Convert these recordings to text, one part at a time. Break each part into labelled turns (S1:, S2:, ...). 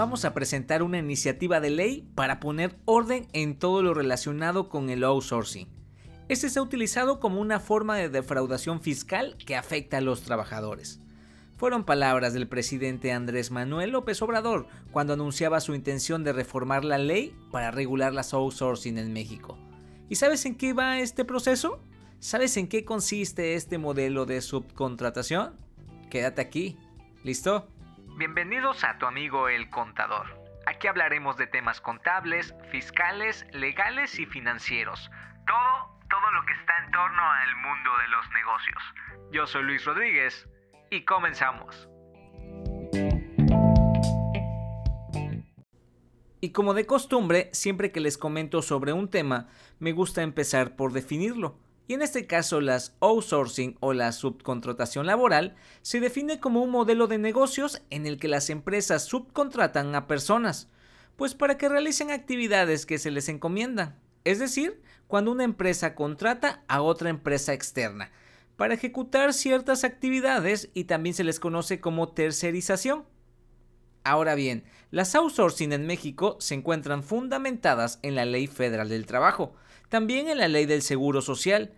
S1: vamos a presentar una iniciativa de ley para poner orden en todo lo relacionado con el outsourcing. Este se ha utilizado como una forma de defraudación fiscal que afecta a los trabajadores. Fueron palabras del presidente Andrés Manuel López Obrador cuando anunciaba su intención de reformar la ley para regular las outsourcing en México. ¿Y sabes en qué va este proceso? ¿Sabes en qué consiste este modelo de subcontratación? Quédate aquí. ¿Listo? Bienvenidos a tu amigo el contador. Aquí hablaremos de temas contables, fiscales, legales y financieros. Todo, todo lo que está en torno al mundo de los negocios. Yo soy Luis Rodríguez y comenzamos. Y como de costumbre, siempre que les comento sobre un tema, me gusta empezar por definirlo y en este caso las outsourcing o la subcontratación laboral se define como un modelo de negocios en el que las empresas subcontratan a personas, pues para que realicen actividades que se les encomiendan, es decir, cuando una empresa contrata a otra empresa externa para ejecutar ciertas actividades y también se les conoce como tercerización. Ahora bien, las outsourcing en México se encuentran fundamentadas en la Ley Federal del Trabajo, también en la Ley del Seguro Social,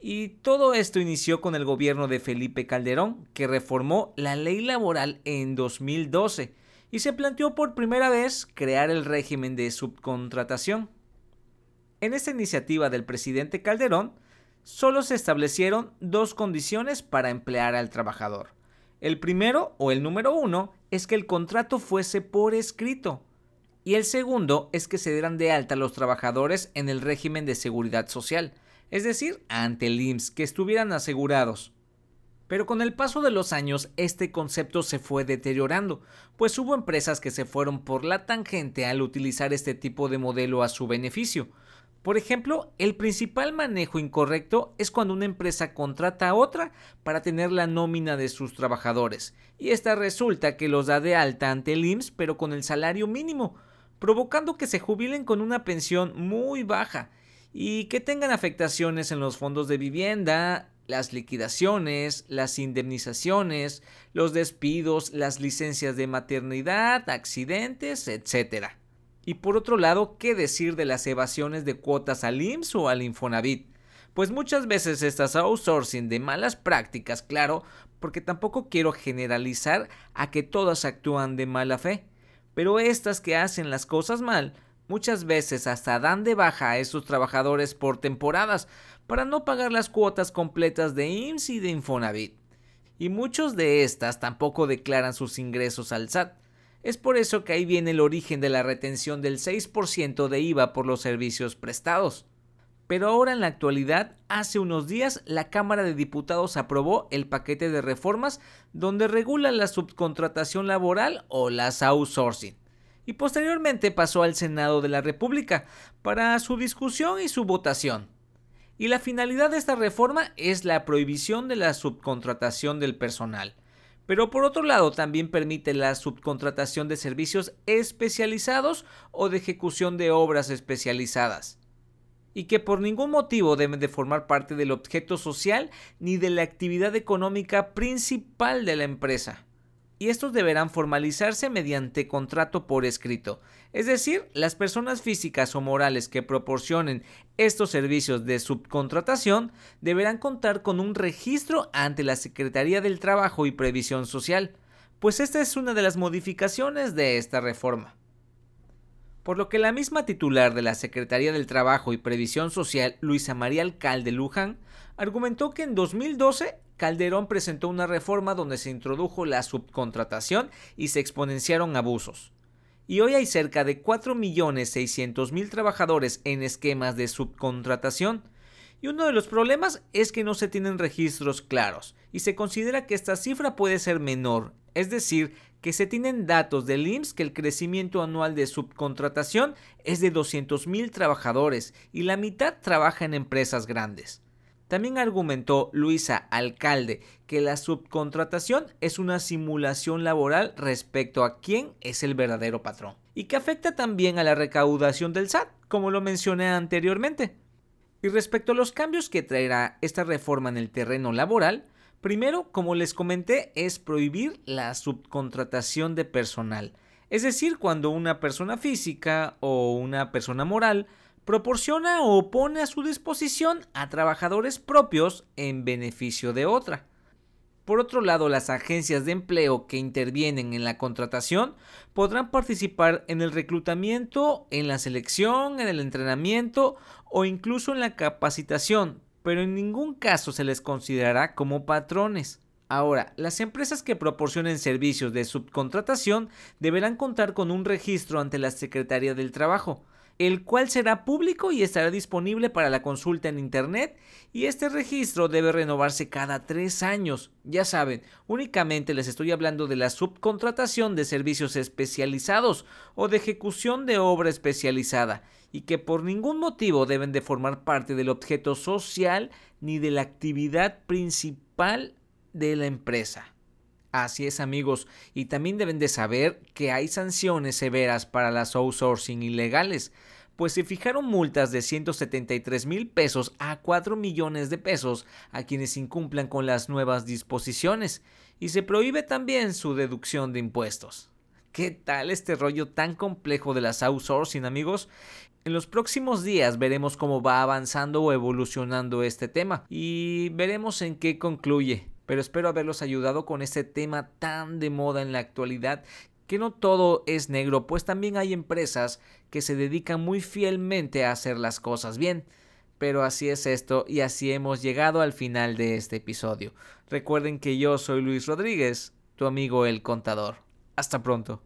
S1: y todo esto inició con el gobierno de Felipe Calderón, que reformó la ley laboral en 2012 y se planteó por primera vez crear el régimen de subcontratación. En esta iniciativa del presidente Calderón, solo se establecieron dos condiciones para emplear al trabajador. El primero, o el número uno, es que el contrato fuese por escrito. Y el segundo es que se dieran de alta los trabajadores en el régimen de seguridad social, es decir, ante el IMSS, que estuvieran asegurados. Pero con el paso de los años este concepto se fue deteriorando, pues hubo empresas que se fueron por la tangente al utilizar este tipo de modelo a su beneficio. Por ejemplo, el principal manejo incorrecto es cuando una empresa contrata a otra para tener la nómina de sus trabajadores, y esta resulta que los da de alta ante el IMSS pero con el salario mínimo, provocando que se jubilen con una pensión muy baja y que tengan afectaciones en los fondos de vivienda, las liquidaciones, las indemnizaciones, los despidos, las licencias de maternidad, accidentes, etc. Y por otro lado, ¿qué decir de las evasiones de cuotas al IMSS o al Infonavit? Pues muchas veces estas outsourcing de malas prácticas, claro, porque tampoco quiero generalizar a que todas actúan de mala fe, pero estas que hacen las cosas mal Muchas veces hasta dan de baja a esos trabajadores por temporadas para no pagar las cuotas completas de IMSS y de Infonavit. Y muchos de estas tampoco declaran sus ingresos al SAT. Es por eso que ahí viene el origen de la retención del 6% de IVA por los servicios prestados. Pero ahora en la actualidad, hace unos días, la Cámara de Diputados aprobó el paquete de reformas donde regula la subcontratación laboral o las outsourcing y posteriormente pasó al Senado de la República para su discusión y su votación. Y la finalidad de esta reforma es la prohibición de la subcontratación del personal. Pero por otro lado también permite la subcontratación de servicios especializados o de ejecución de obras especializadas. Y que por ningún motivo deben de formar parte del objeto social ni de la actividad económica principal de la empresa y estos deberán formalizarse mediante contrato por escrito. Es decir, las personas físicas o morales que proporcionen estos servicios de subcontratación deberán contar con un registro ante la Secretaría del Trabajo y Previsión Social, pues esta es una de las modificaciones de esta reforma. Por lo que la misma titular de la Secretaría del Trabajo y Previsión Social, Luisa María Alcalde Luján, argumentó que en 2012 Calderón presentó una reforma donde se introdujo la subcontratación y se exponenciaron abusos. Y hoy hay cerca de 4.600.000 trabajadores en esquemas de subcontratación. Y uno de los problemas es que no se tienen registros claros y se considera que esta cifra puede ser menor, es decir, que se tienen datos del IMSS que el crecimiento anual de subcontratación es de 200.000 trabajadores y la mitad trabaja en empresas grandes. También argumentó Luisa Alcalde que la subcontratación es una simulación laboral respecto a quién es el verdadero patrón y que afecta también a la recaudación del SAT, como lo mencioné anteriormente. Y respecto a los cambios que traerá esta reforma en el terreno laboral, primero, como les comenté, es prohibir la subcontratación de personal, Es decir, cuando una persona física o una persona moral proporciona o pone a su disposición a trabajadores propios en beneficio de otra. Por otro lado, las agencias de empleo que intervienen en la contratación podrán participar en el reclutamiento, en la selección, en el entrenamiento o incluso en la capacitación, pero en ningún caso se les considerará como patrones. Ahora, las empresas que proporcionen servicios de subcontratación deberán contar con un registro ante la Secretaría del Trabajo, el cual será público y estará disponible para la consulta en Internet y este registro debe renovarse cada tres años. Ya saben, únicamente les estoy hablando de la subcontratación de servicios especializados o de ejecución de obra especializada y que por ningún motivo deben de formar parte del objeto social ni de la actividad principal de la empresa. Así es amigos, y también deben de saber que hay sanciones severas para las outsourcing ilegales, pues se fijaron multas de 173 mil pesos a 4 millones de pesos a quienes incumplan con las nuevas disposiciones, y se prohíbe también su deducción de impuestos. ¿Qué tal este rollo tan complejo de las outsourcing amigos? En los próximos días veremos cómo va avanzando o evolucionando este tema y veremos en qué concluye pero espero haberlos ayudado con este tema tan de moda en la actualidad que no todo es negro, pues también hay empresas que se dedican muy fielmente a hacer las cosas bien. Pero así es esto y así hemos llegado al final de este episodio. Recuerden que yo soy Luis Rodríguez, tu amigo el contador. Hasta pronto.